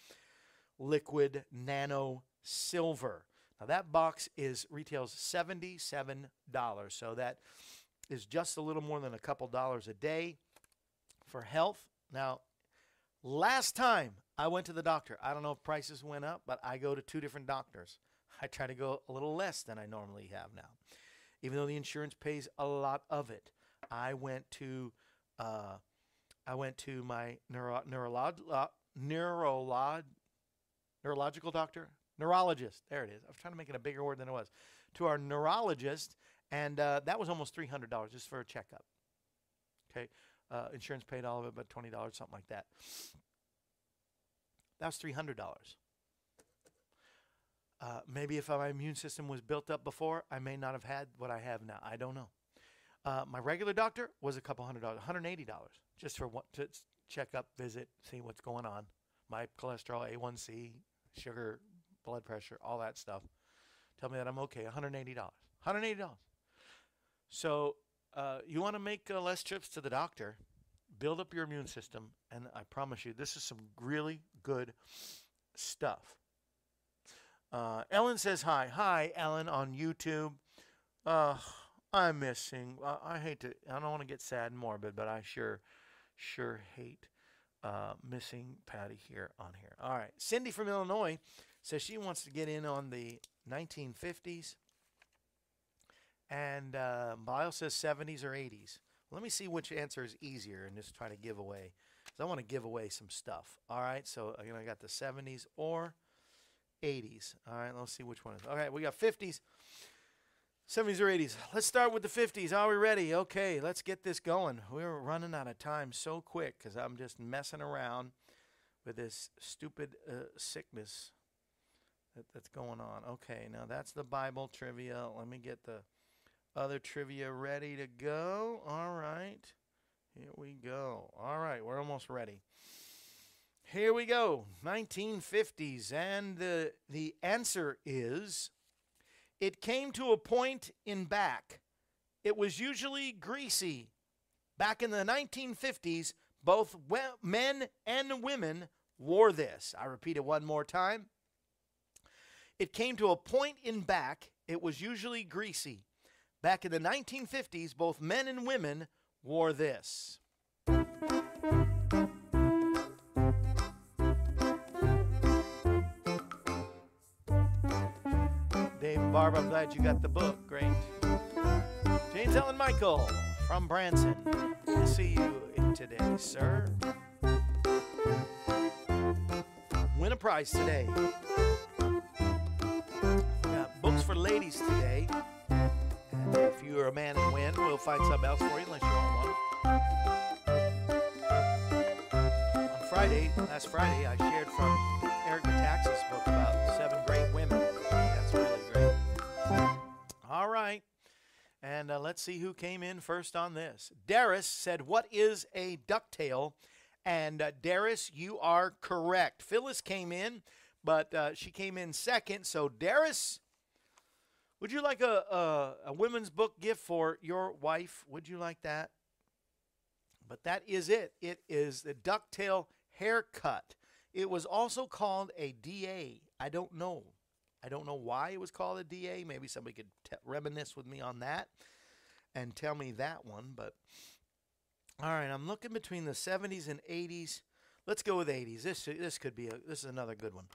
liquid nano silver. Now that box is retails $77. So that is just a little more than a couple dollars a day for health. Now, last time I went to the doctor, I don't know if prices went up, but I go to two different doctors. I try to go a little less than I normally have now. Even though the insurance pays a lot of it. I went to uh, I went to my neuro, neurolog, uh, neurolog, neurological doctor neurologist. There it is. I was trying to make it a bigger word than it was. To our neurologist, and uh, that was almost three hundred dollars just for a checkup. Okay, uh, insurance paid all of it, but twenty dollars, something like that. That was three hundred dollars. Uh, maybe if my immune system was built up before, I may not have had what I have now. I don't know. Uh, my regular doctor was a couple hundred dollars, one hundred eighty dollars, just for to check up, visit, see what's going on. My cholesterol, A1C, sugar, blood pressure, all that stuff. Tell me that I'm okay. $180. $180. So uh, you want to make uh, less trips to the doctor, build up your immune system, and I promise you, this is some really good stuff. Uh, Ellen says hi. Hi, Ellen, on YouTube. Uh, I'm missing. Uh, I hate to. I don't want to get sad and morbid, but I sure sure hate uh, missing Patty here on here. All right. Cindy from Illinois says she wants to get in on the 1950s. And uh, says 70s or 80s. Let me see which answer is easier and just try to give away. Because I want to give away some stuff. All right. So again, I got the 70s or 80s. All right. Let's see which one is. All right. We got 50s. 70s or 80s. Let's start with the 50s. Are we ready? Okay, let's get this going. We're running out of time so quick because I'm just messing around with this stupid uh, sickness that, that's going on. Okay, now that's the Bible trivia. Let me get the other trivia ready to go. All right, here we go. All right, we're almost ready. Here we go, 1950s, and the the answer is it came to a point in back. It was usually greasy. Back in the 1950s, both men and women wore this. I repeat it one more time. It came to a point in back. It was usually greasy. Back in the 1950s, both men and women wore this. Dave Barb, I'm glad you got the book. Great. James Ellen Michael from Branson. To see you today, sir. Win a prize today. Got books for ladies today. You're a man and win, we'll find something else for you unless you want one. On Friday, last Friday, I shared from Eric Metaxas' book about seven great women. That's really great. All right. And uh, let's see who came in first on this. Darius said, What is a ducktail? And uh, Darius, you are correct. Phyllis came in, but uh, she came in second. So, Darius, would you like a, a, a women's book gift for your wife? Would you like that? But that is it. It is the ducktail haircut. It was also called a DA. I don't know. I don't know why it was called a DA. Maybe somebody could t- reminisce with me on that and tell me that one. But all right, I'm looking between the 70s and 80s. Let's go with 80s. This this could be a this is another good one.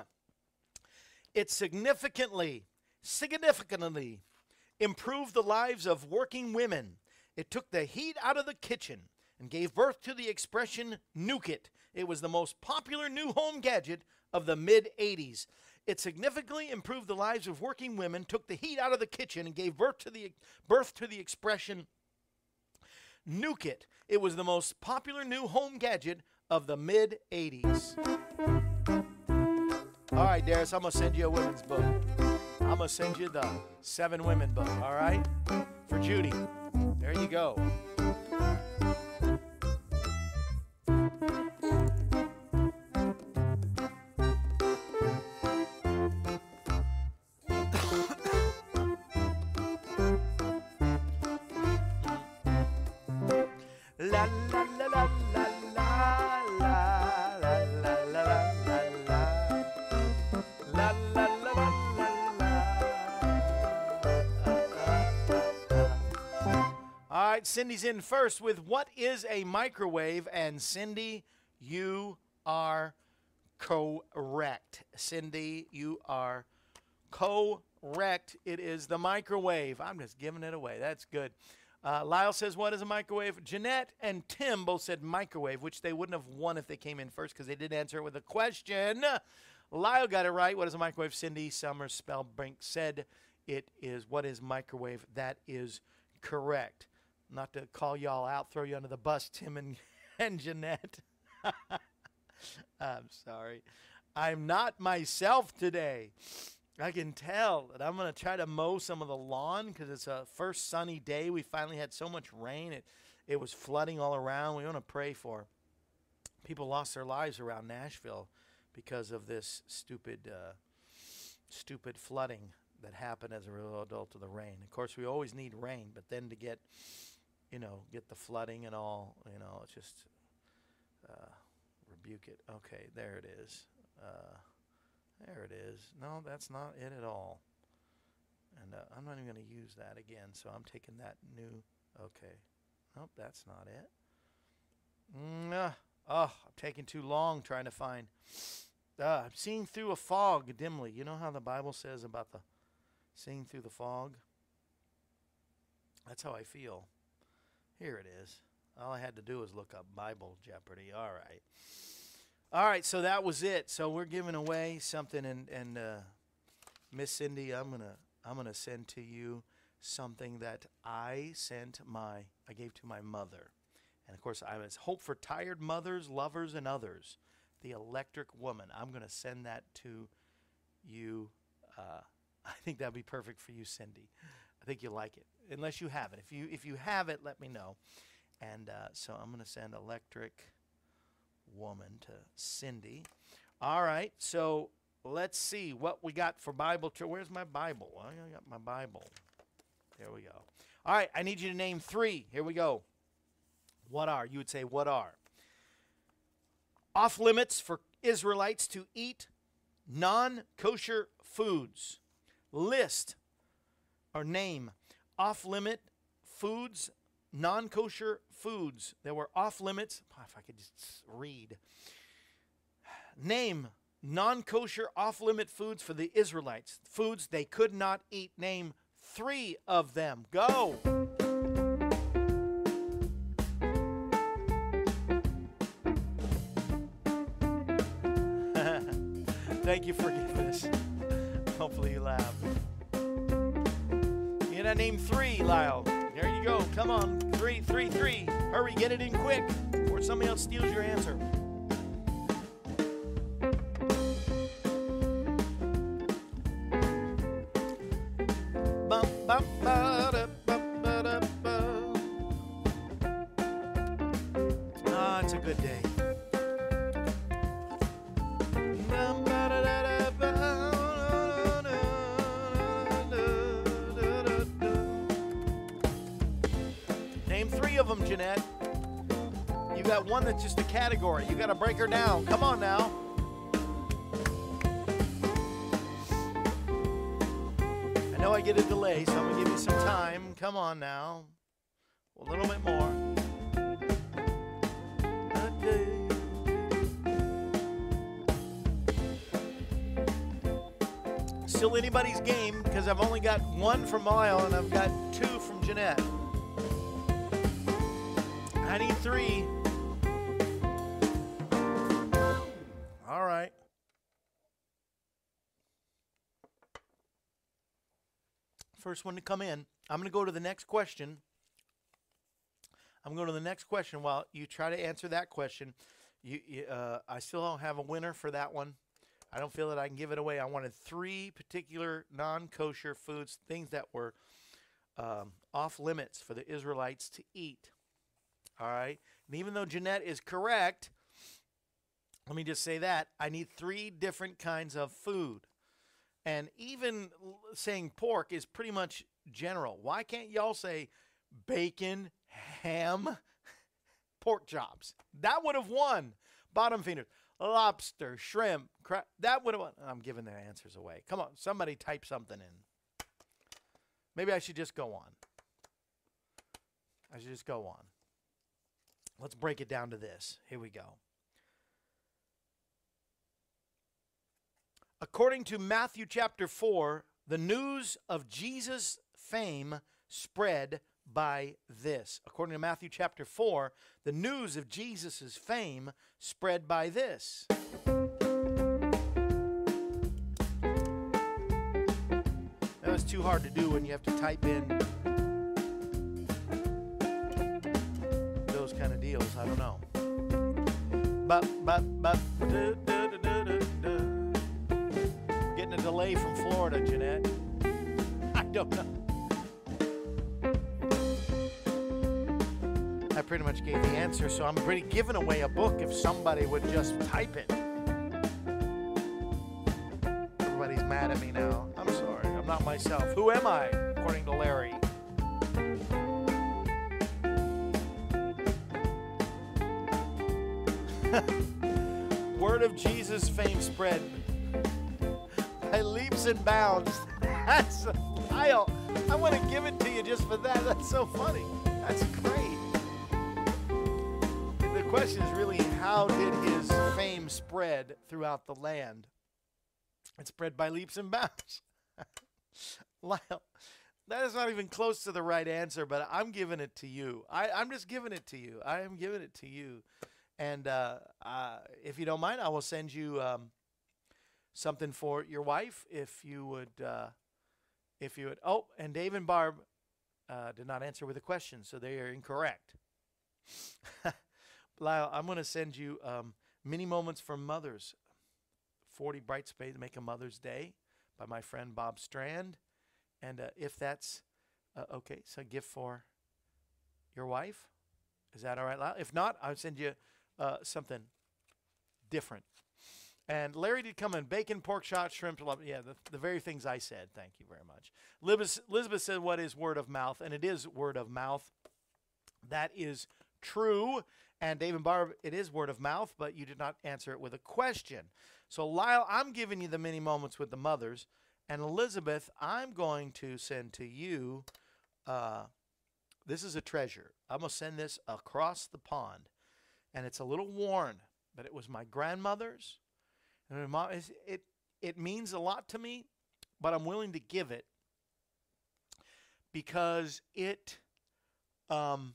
it significantly significantly improved the lives of working women. It took the heat out of the kitchen and gave birth to the expression nuke it. It was the most popular new home gadget of the mid 80s. It significantly improved the lives of working women, took the heat out of the kitchen, and gave birth to the birth to the expression nuke it. It was the most popular new home gadget of the mid 80s. All right, Darius, I'm going to send you a women's book. I'm going to send you the Seven Women book, all right? For Judy. There you go. Cindy's in first with what is a microwave? And Cindy, you are correct. Cindy, you are correct. It is the microwave. I'm just giving it away. That's good. Uh, Lyle says, What is a microwave? Jeanette and Tim both said microwave, which they wouldn't have won if they came in first because they did answer it with a question. Lyle got it right. What is a microwave? Cindy Summers Spellbrink said it is what is microwave. That is correct. Not to call y'all out, throw you under the bus, Tim and, and Jeanette. I'm sorry. I'm not myself today. I can tell that I'm going to try to mow some of the lawn because it's a first sunny day. We finally had so much rain. It, it was flooding all around. We want to pray for people lost their lives around Nashville because of this stupid, uh, stupid flooding that happened as a result of the rain. Of course, we always need rain, but then to get, you know, get the flooding and all, you know, just uh, rebuke it. Okay, there it is. Uh, there it is. No, that's not it at all. And uh, I'm not even going to use that again, so I'm taking that new. Okay. Nope, that's not it. Mm, uh, oh, I'm taking too long trying to find. Uh, I'm seeing through a fog dimly. You know how the Bible says about the seeing through the fog? That's how I feel. Here it is. All I had to do was look up Bible Jeopardy. All right. All right, so that was it. So we're giving away something and and uh, Miss Cindy, I'm to I'm to send to you something that I sent my I gave to my mother. And of course, I was Hope for Tired Mothers, Lovers and Others. The Electric Woman. I'm to send that to you. Uh, I think that'd be perfect for you, Cindy. I think you'll like it, unless you have it. If you if you have it, let me know. And uh, so I'm going to send Electric Woman to Cindy. All right, so let's see what we got for Bible. Tr- Where's my Bible? I got my Bible. There we go. All right, I need you to name three. Here we go. What are? You would say, what are? Off limits for Israelites to eat non kosher foods. List or name off limit foods, non kosher foods that were off limits. Ah, if I could just read. Name non kosher off limit foods for the Israelites. Foods they could not eat. Name three of them. Go. Thank you for giving us. Hopefully you laugh. Gotta name three, Lyle. There you go. Come on. Three, three, three. Hurry, get it in quick or somebody else steals your answer. Her down. Come on now. I know I get a delay, so I'm going to give you some time. Come on now. A little bit more. Still anybody's game because I've only got one from Lyle and I've got two from Jeanette. I need three. First one to come in. I'm going to go to the next question. I'm going to the next question. While you try to answer that question, you, you, uh, I still don't have a winner for that one. I don't feel that I can give it away. I wanted three particular non-kosher foods, things that were um, off limits for the Israelites to eat. All right. And even though Jeanette is correct, let me just say that I need three different kinds of food. And even saying pork is pretty much general. Why can't y'all say bacon, ham, pork chops? That would have won. Bottom feeders, lobster, shrimp, crab. That would have won. I'm giving the answers away. Come on, somebody type something in. Maybe I should just go on. I should just go on. Let's break it down to this. Here we go. According to Matthew chapter 4, the news of Jesus' fame spread by this. According to Matthew chapter 4, the news of Jesus' fame spread by this. That was too hard to do when you have to type in those kind of deals. I don't know. But, but, but, delay from Florida, Jeanette. I don't know. I pretty much gave the answer, so I'm pretty giving away a book if somebody would just type it. Everybody's mad at me now. I'm sorry. I'm not myself. Who am I, according to Larry? Word of Jesus fame spread by leaps and bounds. That's Kyle. I want to give it to you just for that. That's so funny. That's great. The question is really how did his fame spread throughout the land? It spread by leaps and bounds. Lyle, that is not even close to the right answer, but I'm giving it to you. I, I'm just giving it to you. I am giving it to you. And uh, uh, if you don't mind, I will send you um, something for your wife if you would. Uh, if you would. Oh, and Dave and Barb uh, did not answer with a question, so they are incorrect. Lyle, I'm going to send you um, mini moments from mothers. 40 bright space make a Mother's Day by my friend Bob Strand. And uh, if that's uh, okay, so a gift for your wife. Is that all right, Lyle? If not, I'll send you uh, something different. And Larry did come in bacon, pork shot, shrimp. Yeah, the, the very things I said. Thank you very much. Elizabeth, Elizabeth said, What is word of mouth? And it is word of mouth. That is true. And Dave and Barb, it is word of mouth, but you did not answer it with a question. So, Lyle, I'm giving you the mini moments with the mothers. And Elizabeth, I'm going to send to you. Uh, this is a treasure. I'm going to send this across the pond. And it's a little worn, but it was my grandmother's. And it, it means a lot to me, but I'm willing to give it because it, um,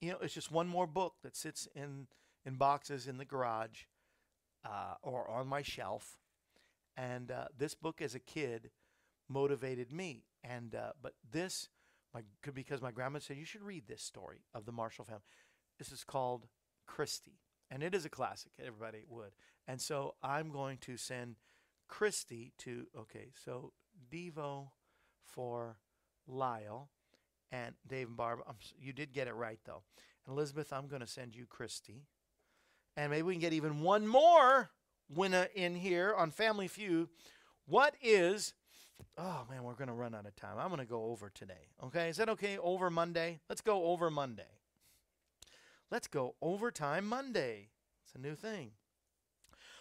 you know, it's just one more book that sits in, in boxes in the garage uh, or on my shelf. And uh, this book as a kid motivated me. And uh, but this, my because my grandma said you should read this story of the Marshall family. This is called Christy, and it is a classic. Everybody would. And so I'm going to send Christy to. Okay, so Devo for Lyle and Dave and Barb. I'm, you did get it right though. And Elizabeth, I'm going to send you Christy, and maybe we can get even one more winner in here on Family Feud. What is Oh man, we're gonna run out of time. I'm gonna go over today. Okay, is that okay? Over Monday. Let's go over Monday. Let's go overtime Monday. It's a new thing.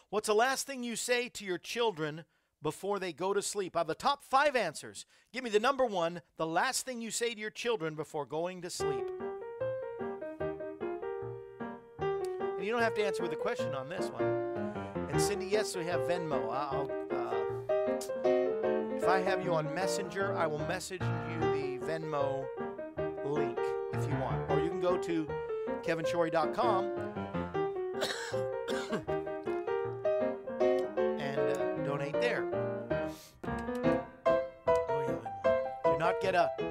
What's the last thing you say to your children before they go to sleep? I have the top five answers. Give me the number one, the last thing you say to your children before going to sleep. And you don't have to answer with a question on this one. And Cindy, yes, we have Venmo. I'll, uh, if I have you on Messenger, I will message you the Venmo link if you want. Or you can go to kevinshorey.com and uh, donate there. Oh, yeah, Do not get a.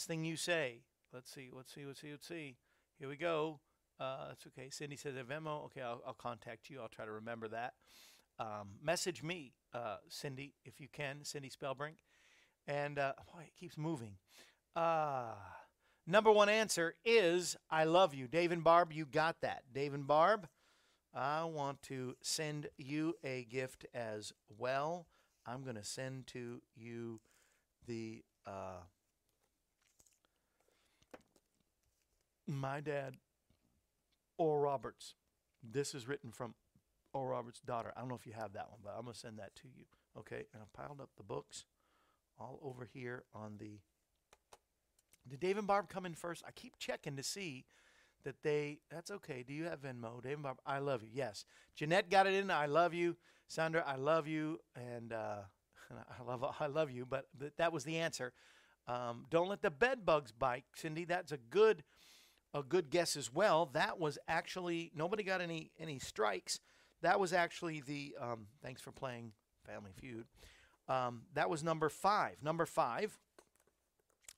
last thing you say. Let's see. Let's see. Let's see. Let's see. Here we go. Uh, that's okay. Cindy says a Venmo. Okay, I'll, I'll contact you. I'll try to remember that. Um, message me, uh, Cindy, if you can, Cindy Spellbrink. And uh, boy, it keeps moving. Uh, number one answer is I love you. Dave and Barb, you got that. Dave and Barb, I want to send you a gift as well. I'm going to send to you the uh, my dad, Oral Roberts. This is written from Oral Roberts' daughter. I don't know if you have that one, but I'm going to send that to you. Okay, and I piled up the books all over here on the. Did Dave and Barb come in first? I keep checking to see that they. That's okay. Do you have Venmo, Dave and Barb? I love you. Yes, Jeanette got it in. I love you, Sandra. I love you, and uh, I love I love you. But th- that was the answer. Um, don't let the bed bugs bite, Cindy. That's a good a good guess as well. That was actually nobody got any any strikes. That was actually the um, thanks for playing Family Feud. Um, that was number five. Number five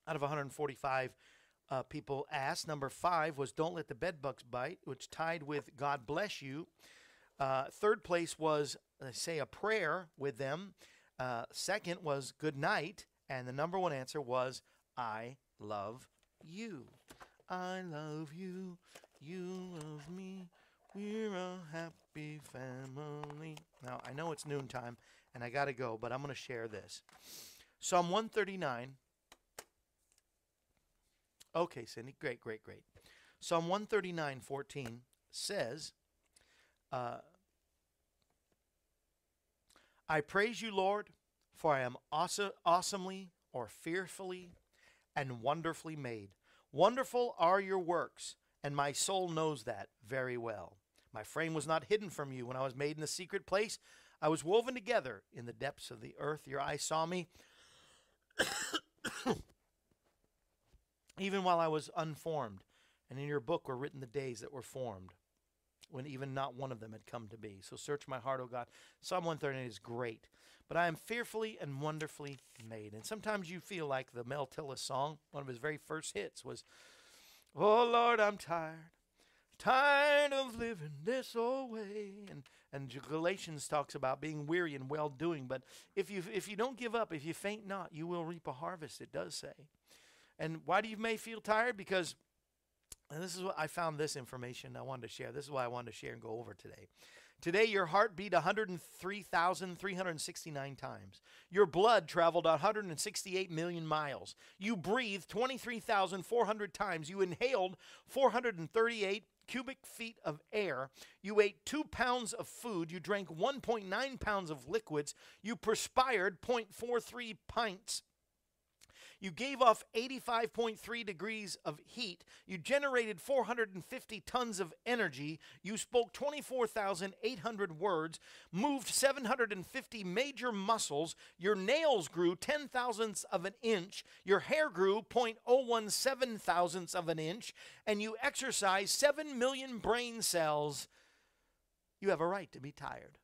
out of 145 uh, people asked. Number five was "Don't Let the Bed Bugs Bite," which tied with "God Bless You." Uh, third place was "Say a Prayer" with them. Uh, second was "Good Night," and the number one answer was "I Love You." I love you, you love me. We're a happy family. Now, I know it's noontime and I got to go, but I'm going to share this. Psalm 139. Okay, Cindy. Great, great, great. Psalm 139, 14 says, uh, I praise you, Lord, for I am awesome, awesomely or fearfully and wonderfully made. Wonderful are your works, and my soul knows that very well. My frame was not hidden from you when I was made in the secret place. I was woven together in the depths of the earth. Your eyes saw me. even while I was unformed, and in your book were written the days that were formed, when even not one of them had come to be. So search my heart, O God. Psalm 138 is great, but I am fearfully and wonderfully made. And sometimes you feel like the Mel Tillis song, one of his very first hits was, Oh Lord, I'm tired tired of living this old way. And and galatians talks about being weary and well doing but if you if you don't give up if you faint not you will reap a harvest it does say. And why do you may feel tired? Because and this is what i found this information i wanted to share. This is why i wanted to share and go over today Today, your heart beat 103,369 times. Your blood traveled 168 million miles. You breathed 23,400 times. You inhaled 438 cubic feet of air. You ate two pounds of food. You drank 1.9 pounds of liquids. You perspired 0.43 pints you gave off 85.3 degrees of heat. You generated 450 tons of energy. You spoke 24,800 words, moved 750 major muscles. Your nails grew 10 thousandths of an inch. Your hair grew 0.017 thousandths of an inch. And you exercised 7 million brain cells. You have a right to be tired.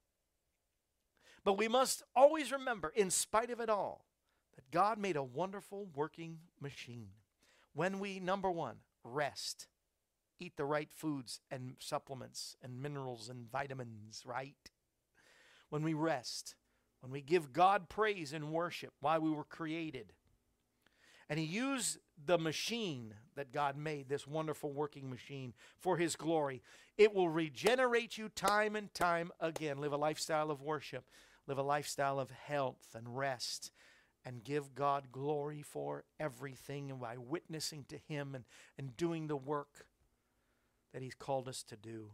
But we must always remember, in spite of it all, that God made a wonderful working machine. When we, number one, rest, eat the right foods and supplements and minerals and vitamins, right? When we rest, when we give God praise and worship why we were created. And He used the machine that God made, this wonderful working machine, for His glory. It will regenerate you time and time again. Live a lifestyle of worship, live a lifestyle of health and rest and give God glory for everything and by witnessing to Him and, and doing the work that He's called us to do.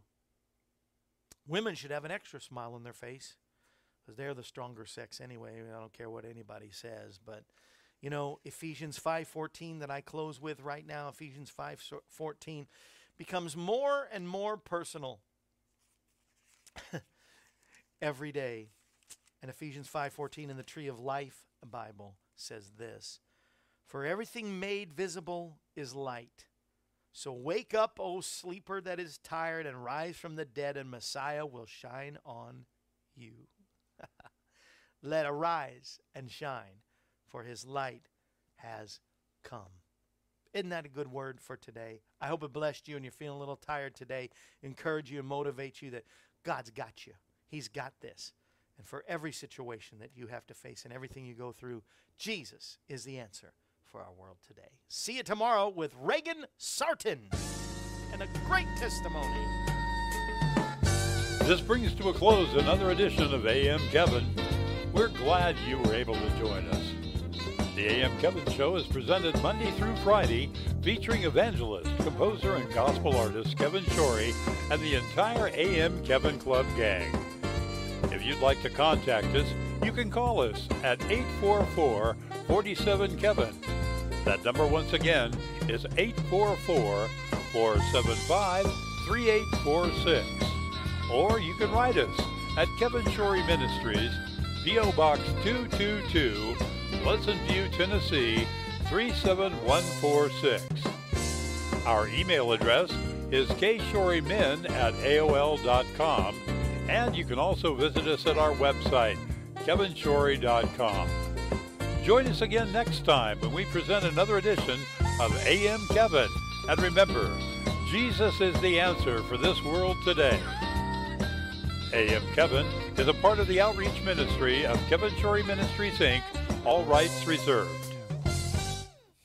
Women should have an extra smile on their face because they're the stronger sex anyway. I don't care what anybody says, but you know, Ephesians 5:14 that I close with right now, Ephesians 5:14 becomes more and more personal every day. And Ephesians 5:14 in the tree of life Bible says this For everything made visible is light. So wake up, O sleeper that is tired, and rise from the dead, and Messiah will shine on you. Let arise and shine, for his light has come. Isn't that a good word for today? I hope it blessed you and you're feeling a little tired today. Encourage you and motivate you that God's got you. He's got this and for every situation that you have to face and everything you go through, Jesus is the answer for our world today. See you tomorrow with Reagan Sarton and a great testimony. This brings to a close another edition of AM Kevin. We're glad you were able to join us. The AM Kevin Show is presented Monday through Friday, featuring evangelist, composer, and gospel artist Kevin Shorey and the entire AM Kevin Club gang you'd like to contact us, you can call us at 844 47 Kevin. That number, once again, is 844 475 3846. Or you can write us at Kevin Shorey Ministries, P.O. Box 222, Pleasant View, Tennessee 37146. Our email address is kshorymen at aol.com and you can also visit us at our website, kevinshorey.com. Join us again next time when we present another edition of AM Kevin. And remember, Jesus is the answer for this world today. AM Kevin is a part of the outreach ministry of Kevin Shorey Ministries, Inc., all rights reserved.